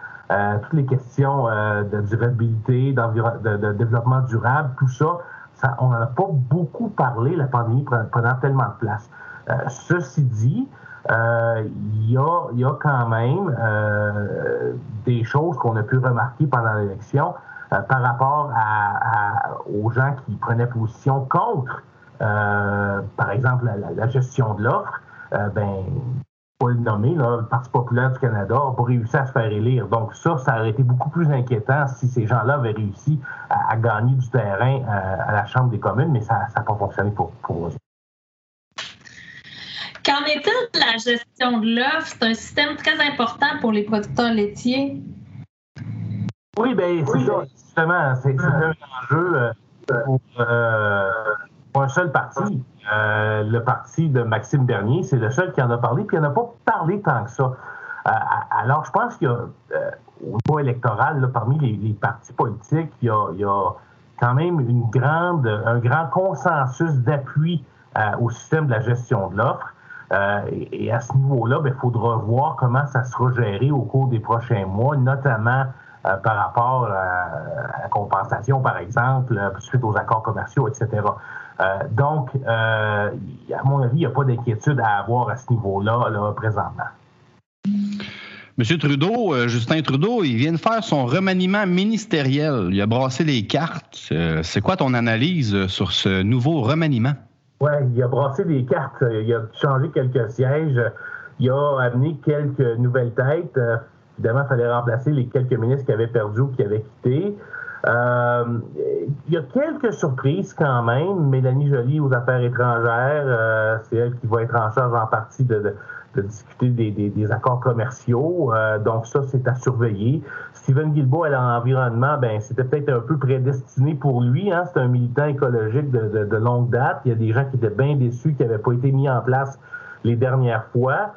Speaker 7: toutes les questions de durabilité, de, de, développement durable, tout ça, ça on n'en a pas beaucoup parlé, la pandémie prenant tellement de place. ceci dit, euh, il, y a, y, a, quand même euh, des choses qu'on a pu remarquer pendant l'élection euh, par rapport à, aux gens qui prenaient position contre, par exemple, la, gestion de l'offre. ben, pas le nommer, là, le Parti populaire du Canada n'a pas réussi à se faire élire. Donc ça, ça aurait été beaucoup plus inquiétant si ces gens-là avaient réussi à, gagner du terrain à la Chambre des communes, mais ça n'a pas fonctionné pour, pour eux.
Speaker 1: Qu'en est-il de la gestion de l'offre? C'est un système très important pour les producteurs laitiers.
Speaker 7: Oui, bien, c'est ça. Justement, c'est un enjeu euh, euh, un seul parti. Euh, le parti de Maxime Bernier, c'est le seul qui en a parlé, puis il n'a pas parlé tant que ça. alors, je pense qu'il y a, au niveau électoral, parmi les, partis politiques, il y, a, quand même une grande, un grand consensus d'appui au système de la gestion de l'offre. Euh, et, à ce niveau-là, il ben, faudra voir comment ça sera géré au cours des prochains mois, notamment euh, par rapport à, la compensation, par exemple, euh, suite aux accords commerciaux, etc. donc, à mon avis, il n'y a pas d'inquiétude à avoir à ce niveau-là là, présentement.
Speaker 2: Monsieur Trudeau, Justin Trudeau, il vient de faire son remaniement ministériel. Il a brassé les cartes. c'est quoi ton analyse sur ce nouveau remaniement?
Speaker 7: Oui, il a brassé des cartes, il a changé quelques sièges, il a amené quelques nouvelles têtes. Euh, évidemment, il fallait remplacer les quelques ministres qui avaient perdu ou qui avaient quitté. Euh, il y a quelques surprises quand même. Mélanie Joly aux affaires étrangères, euh, c'est elle qui va être en charge en partie de, discuter des, accords commerciaux. Euh, donc ça, c'est à surveiller. Steven Guilbeault à l'environnement, ben c'était peut-être un peu prédestiné pour lui. Hein? C'est un militant écologique de, longue date. Il y a des gens qui étaient bien déçus, qui n'avaient pas été mis en place les dernières fois.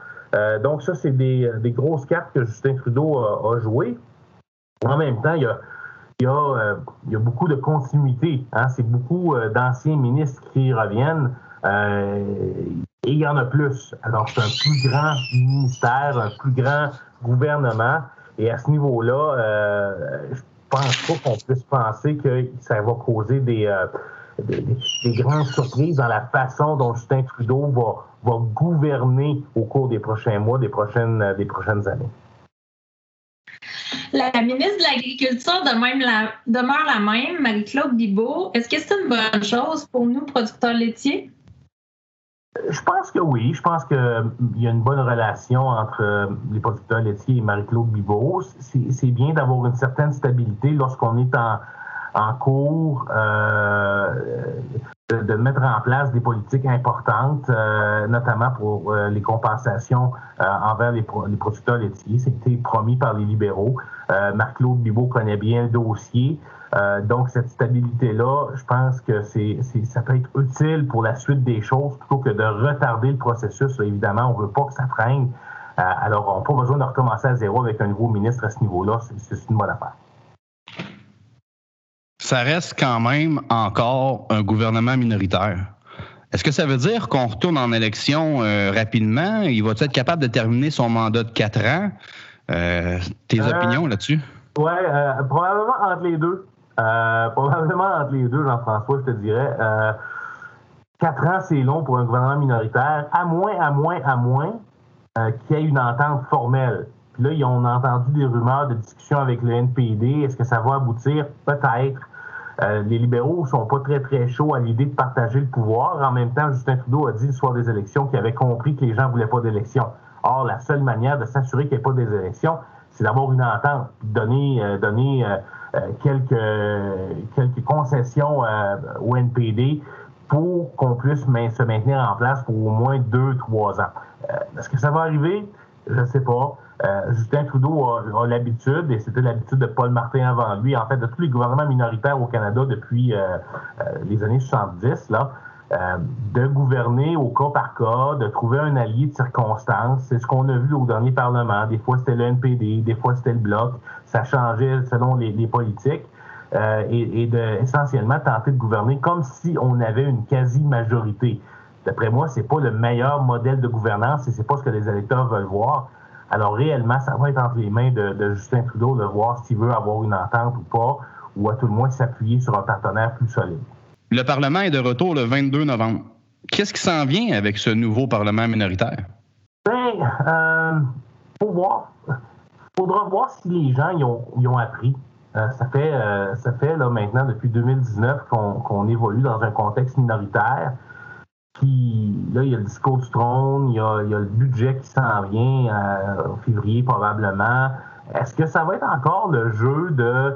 Speaker 7: Donc ça, c'est des, des, grosses cartes que Justin Trudeau a, a jouées. En même temps, il y a, il y a, euh, y a beaucoup de continuité. Hein? C'est beaucoup d'anciens ministres qui reviennent. Et il y en a plus. Alors, c'est un plus grand ministère, un plus grand gouvernement. Et à ce niveau-là, euh, je pense pas qu'on puisse penser que ça va causer des, euh, des, grandes surprises dans la façon dont Justin Trudeau va, va gouverner au cours des prochains mois, des prochaines, des prochaines années.
Speaker 1: La ministre de l'Agriculture demeure la même, Marie-Claude Bibeau. Est-ce que c'est une bonne chose pour nous, producteurs laitiers?
Speaker 7: Je pense que oui. Je pense qu'il y a une bonne relation entre euh, les producteurs laitiers et Marie-Claude Bibeau. C'est bien d'avoir une certaine stabilité lorsqu'on est en, cours euh, de, mettre en place des politiques importantes, euh, notamment pour les compensations envers les, les, producteurs laitiers. C'était promis par les libéraux. Marc-Claude Bibeau connaît bien le dossier. Euh, donc, cette stabilité-là, je pense que ça peut être utile pour la suite des choses plutôt que de retarder le processus. évidemment, on ne veut pas que ça freine. Euh, alors, on n'a pas besoin de recommencer à zéro avec un nouveau ministre à ce niveau-là. C'est, une bonne affaire.
Speaker 2: Ça reste quand même encore un gouvernement minoritaire. Est-ce que ça veut dire qu'on retourne en élection euh, rapidement? Il va être capable de terminer son mandat de quatre ans? Tes opinions là-dessus?
Speaker 7: Oui, probablement entre les deux. Euh, probablement entre les deux, Jean-François, je te dirais. Euh, quatre ans, c'est long pour un gouvernement minoritaire, à moins, à moins, à moins euh, qu'il y ait une entente formelle. Puis là, on a entendu des rumeurs de discussion avec le NPD. Est-ce que ça va aboutir? Peut-être. les libéraux sont pas très, très chauds à l'idée de partager le pouvoir. En même temps, Justin Trudeau a dit le soir des élections qu'il avait compris que les gens voulaient pas d'élections. Or, la seule manière de s'assurer qu'il n'y ait pas des élections, c'est d'avoir une entente, donner, donner euh, quelques, quelques concessions euh, au NPD pour qu'on puisse se maintenir en place pour au moins deux, trois ans. Euh, est-ce que ça va arriver? Je ne sais pas. Justin Trudeau a, l'habitude, et c'était l'habitude de Paul Martin avant lui, en fait, de tous les gouvernements minoritaires au Canada depuis les années 70, là, euh, de gouverner au cas par cas, de trouver un allié de circonstance. C'est ce qu'on a vu au dernier Parlement. Des fois, c'était le NPD, des fois, c'était le Bloc. Ça changeait selon les, politiques. Euh, et, de essentiellement tenter de gouverner comme si on avait une quasi-majorité. d'après moi, c'est pas le meilleur modèle de gouvernance et c'est pas ce que les électeurs veulent voir. Alors réellement, ça va être entre les mains de, Justin Trudeau de voir s'il veut avoir une entente ou pas, ou à tout le moins s'appuyer sur un partenaire plus solide.
Speaker 2: Le Parlement est de retour le 22 novembre. Qu'est-ce qui s'en vient avec ce nouveau Parlement minoritaire?
Speaker 7: Ben, euh, faut voir. faudra voir si les gens y ont, y ont appris. Euh, ça fait, euh, ça fait là, maintenant depuis 2019 qu'on évolue dans un contexte minoritaire. Puis là, il y a le discours du trône, il y a, il y a le budget qui s'en vient en février probablement. Est-ce que ça va être encore le jeu de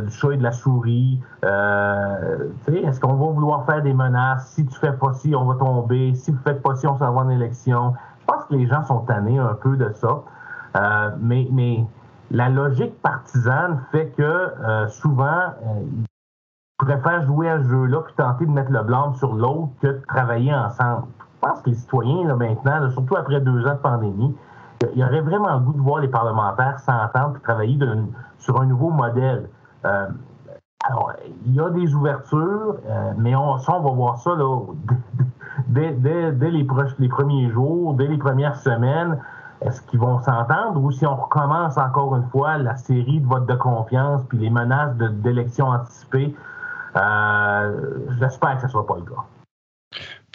Speaker 7: du chat et de la souris? Est-ce qu'on va vouloir faire des menaces? Si tu fais pas ci, on va tomber. Si vous faites pas ci, on s'en va en élection. Je pense que les gens sont tannés un peu de ça. mais, mais la logique partisane fait que euh, souvent, euh, ils préfèrent jouer à ce jeu-là puis tenter de mettre le blanc sur l'autre que de travailler ensemble. Je pense que les citoyens, là, maintenant, surtout après deux ans de pandémie, il y aurait vraiment le goût de voir les parlementaires s'entendre et travailler sur un nouveau modèle. Euh, alors, il y a des ouvertures, mais on, ça, on va voir ça là, dès, dès, dès les, les, premiers jours, dès les premières semaines. Est-ce qu'ils vont s'entendre ou si on recommence encore une fois la série de votes de confiance puis les menaces d'élections anticipées? Euh, j'espère que ce ne sera pas le cas.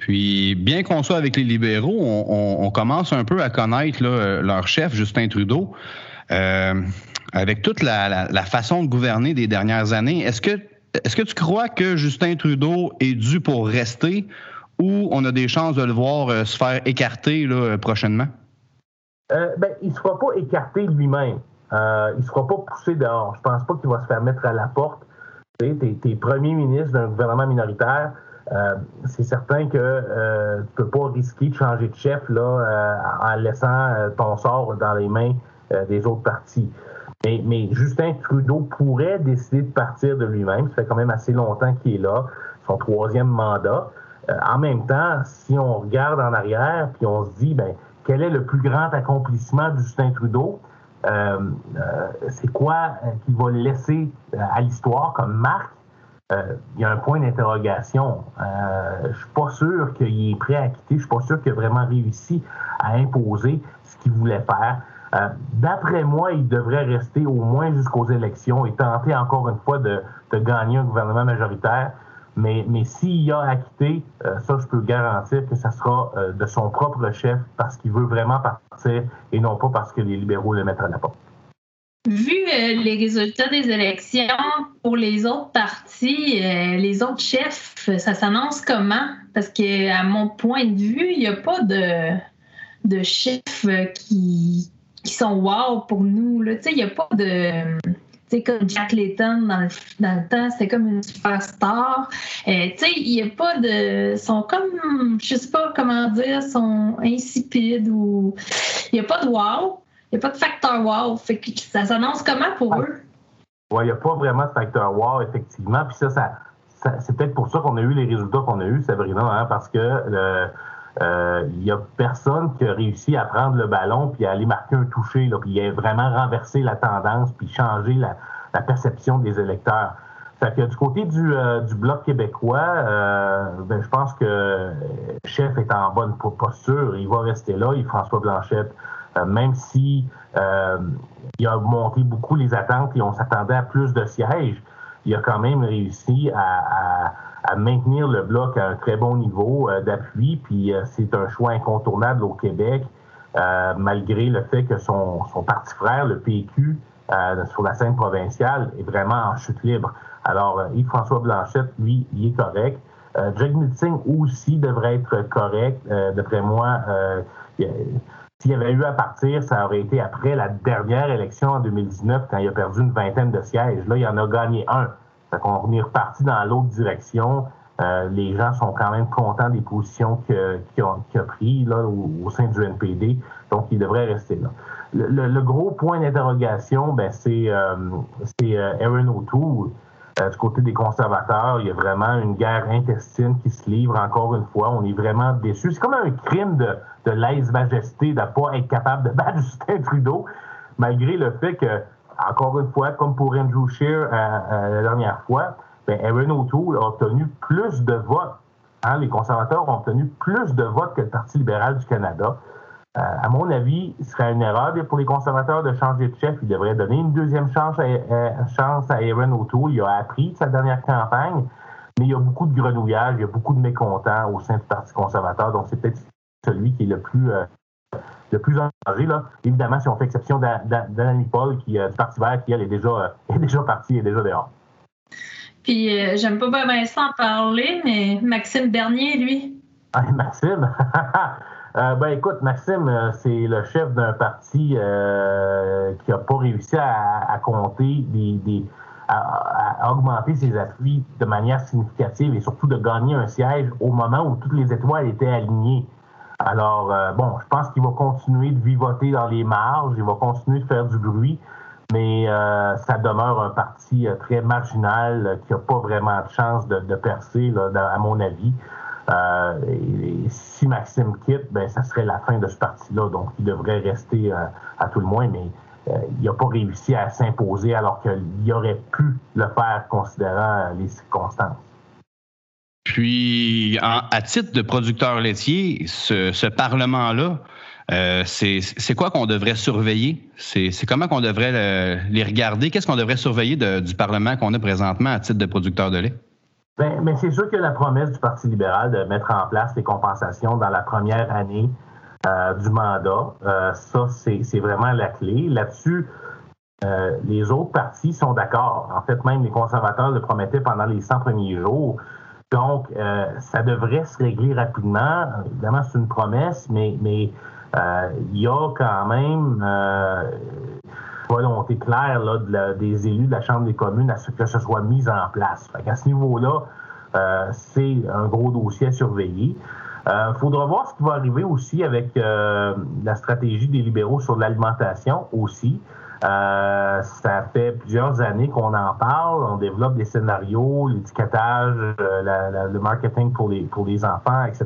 Speaker 2: Puis, bien qu'on soit avec les libéraux, on, commence un peu à connaître leur chef, Justin Trudeau. Euh, avec toute la, façon de gouverner des dernières années, est-ce que, tu crois que Justin Trudeau est dû pour rester ou on a des chances de le voir euh, se faire écarter prochainement?
Speaker 7: Euh, ben, il ne se fera pas écarter lui-même. Euh, il ne se fera pas pousser dehors. Je ne pense pas qu'il va se faire mettre à la porte. Tu es, premier ministre d'un gouvernement minoritaire. Euh, c'est certain que tu ne peux pas risquer de changer de chef là, en laissant ton sort dans les mains des autres partis. Mais, Justin Trudeau pourrait décider de partir de lui-même. Ça fait quand même assez longtemps qu'il est là, son troisième mandat. en même temps, si on regarde en arrière, puis on se dit, ben, quel est le plus grand accomplissement de Justin Trudeau? Euh, euh, c'est quoi euh, qu'il va laisser à l'histoire comme marque? Il y a un point d'interrogation. je ne suis pas sûr qu'il est prêt à quitter. Je suis pas sûr qu'il a vraiment réussi à imposer ce qu'il voulait faire. D'après moi, il devrait rester au moins jusqu'aux élections et tenter encore une fois de gagner un gouvernement majoritaire. Mais, mais s'il y a à quitter, euh, ça, je peux garantir que ça sera euh, de son propre chef parce qu'il veut vraiment partir et non pas parce que les libéraux le mettent à la porte.
Speaker 1: Vu euh, les résultats des élections pour les autres partis, les autres chefs, ça s'annonce comment? Parce que à mon point de vue, il n'y a pas de, de chefs qui, qui sont wow pour nous. Il n'y a pas de c'est comme Jack Layton dans le, dans le temps, c'était comme une superstar. Euh, tu sais, il n'y a pas de. sont comme, je sais pas comment dire, sont insipides ou. Il n'y a pas de wow. Il n'y a pas de facteur wow. Fait que ça s'annonce comment pour eux?
Speaker 7: Oui, il n'y a pas vraiment de facteur wow, effectivement. Puis ça, ça, c'est peut-être pour ça qu'on a eu les résultats qu'on a eus, Sabrina, hein, parce que euh, il n'y a personne qui a réussi à prendre le ballon puis à aller marquer un toucher, là, puis a vraiment renversé la tendance puis changer la, perception des électeurs. Fait que du côté du, euh, du Bloc québécois, euh, ben, je pense que chef est en bonne posture. Il va rester là, il François Blanchette, même si il a monté beaucoup les attentes et on s'attendait à plus de sièges, il a quand même réussi à à maintenir le bloc à un très bon niveau euh, d'appui. Puis euh, c'est un choix incontournable au Québec, euh, malgré le fait que son, son parti frère, le PQ, sur la scène provinciale, est vraiment en chute libre. Alors, Yves-François Blanchette, lui, il est correct. Euh, Jagmeet Singh aussi devrait être correct. D'après moi, s'il y avait eu à partir, ça aurait été après la dernière élection en 2019, quand il a perdu une vingtaine de sièges. Là, il en a gagné un. Fait qu'on est reparti dans l'autre direction. Euh, les gens sont quand même contents des positions qu'il a, prises là, au, sein du NPD, donc il devrait rester là. Le, gros point d'interrogation, ben, c'est euh, euh, Aaron O'Toole. Du côté des conservateurs, il y a vraiment une guerre intestine qui se livre encore une fois. On est vraiment déçus. C'est comme un crime de, de lèse-majesté de ne pas être capable de battre Justin Trudeau, malgré le fait que encore une fois, comme pour Andrew Scheer euh, euh, la dernière fois, ben Aaron O'Toole a obtenu plus de votes Hein, les conservateurs ont obtenu plus de votes que le Parti libéral du Canada. Euh, à mon avis, ce serait une erreur pour les conservateurs de changer de chef. Ils devraient donner une deuxième chance à, chance à Aaron O'Toole. Il a appris de sa dernière campagne, mais il y a beaucoup de grenouillage, il y a beaucoup de mécontents au sein du Parti conservateur. Donc, c'est peut-être celui qui est le plus, euh, le plus engagé. Là. Évidemment, si on fait exception d'Annie Paul, qui, euh, du Parti vert, qui, elle, est déjà, est déjà partie, est déjà dehors.
Speaker 1: Puis, j'aime pas bien Vincent en parler, mais Maxime Bernier, lui.
Speaker 7: Ah, Maxime? Euh, ben écoute, Maxime, euh, c'est le chef d'un parti euh, qui n'a pas réussi à, compter des, à, augmenter ses appuis de manière significative et surtout de gagner un siège au moment où toutes les étoiles étaient alignées. Alors, bon, je pense qu'il va continuer de vivoter dans les marges, il va continuer de faire du bruit, mais ça demeure un parti très marginal qui n'a pas vraiment de chance de, percer, à mon avis. Euh, si Maxime quitte, ben, ça serait la fin de ce parti-là. Donc, il devrait rester euh, à tout le moins, mais euh, il n'a pas réussi à s'imposer alors qu'il aurait pu le faire considérant les circonstances.
Speaker 2: Puis, à titre de producteur laitier, ce, Parlement-là, c'est quoi qu'on devrait surveiller? C'est comment qu'on devrait les regarder? Qu'est-ce qu'on devrait surveiller du Parlement qu'on a présentement à titre de producteur de lait?
Speaker 7: Bien, mais c'est sûr que la promesse du Parti libéral de mettre en place les compensations dans la première année euh, du mandat, euh, ça, c'est vraiment la clé. Là-dessus, euh, les autres partis sont d'accord. En fait, même les conservateurs le promettaient pendant les 100 premiers jours. Donc, ça devrait se régler rapidement. Évidemment, c'est une promesse, mais, mais il y a quand même volonté claire des élus de la Chambre des communes à ce que ce soit mis en place. à ce niveau-là, euh, c'est un gros dossier à surveiller. Il euh, faudra voir ce qui va arriver aussi avec euh, la stratégie des libéraux sur l'alimentation aussi. ça fait plusieurs années qu'on en parle, on développe des scénarios, l'étiquetage, le marketing pour les, pour les enfants, etc.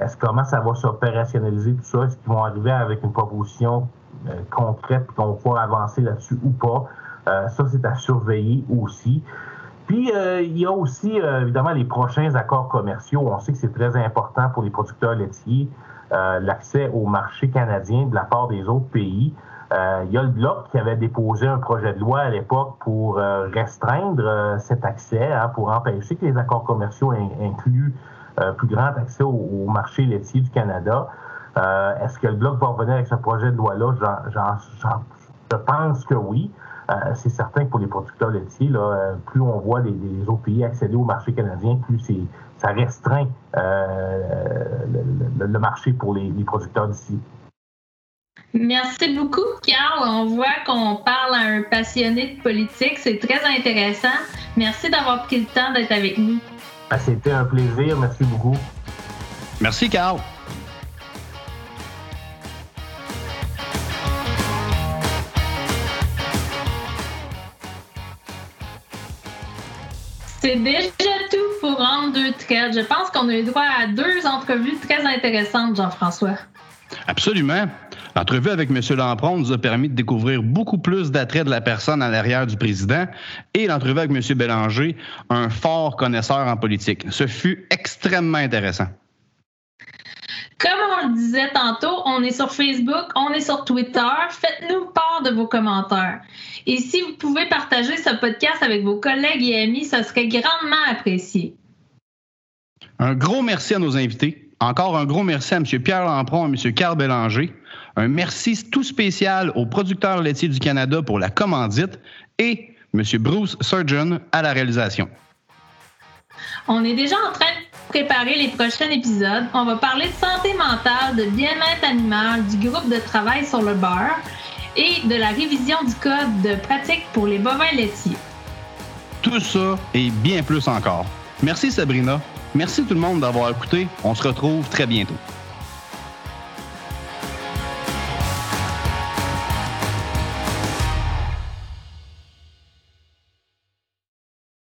Speaker 7: Est-ce comment ça va s'opérationnaliser tout ça? Est-ce qu'ils vont arriver avec une proposition euh, concrète qu'on va avancer là-dessus ou pas. Euh, ça, c'est à surveiller aussi. Puis, euh, il y a aussi, évidemment, les prochains accords commerciaux. On sait que c'est très important pour les producteurs laitiers, l'accès au marché canadien de la part des autres pays. il y a le Bloc qui avait déposé un projet de loi à l'époque pour restreindre cet accès, hein, pour empêcher que les accords commerciaux incluent plus grand accès au marché laitier du Canada. Euh, est-ce que le Bloc va revenir avec ce projet de loi-là? je pense que oui. Euh, c'est certain que pour les producteurs laitiers, là, euh, plus on voit les, autres pays accéder au marché canadien, plus ça restreint le, marché pour les, producteurs d'ici.
Speaker 1: Merci beaucoup, Carl. On voit qu'on parle à un passionné de politique. C'est très intéressant. Merci d'avoir pris le temps d'être avec nous.
Speaker 7: Ben, c'était un plaisir. Merci beaucoup.
Speaker 2: Merci, Carl.
Speaker 1: C'est déjà tout pour rendre deux traites. Je pense qu'on a eu droit à deux entrevues très intéressantes, Jean-François.
Speaker 2: Absolument. L'entrevue avec M. Lampron nous a permis de découvrir beaucoup plus d'attraits de la personne à l'arrière du président et l'entrevue avec M. Bélanger, un fort connaisseur en politique. Ce fut extrêmement intéressant.
Speaker 1: Comme on le disait tantôt, on est sur Facebook, on est sur Twitter. Faites-nous part de vos commentaires. Et si vous pouvez partager ce podcast avec vos collègues et amis, ce serait grandement apprécié.
Speaker 2: Un gros merci à nos invités. Encore un gros merci à M. Pierre Lampron et M. Carl Bélanger. Un merci tout spécial aux producteurs laitiers du Canada pour la commandite et M. Bruce Surgeon à la réalisation.
Speaker 1: On est déjà en train de préparer les prochains épisodes. On va parler de santé mentale, de bien-être animal, du groupe de travail sur le beurre et de la révision du code de pratique pour les bovins laitiers.
Speaker 2: Tout ça et bien plus encore. Merci Sabrina. Merci tout le monde d'avoir écouté. On se retrouve très bientôt.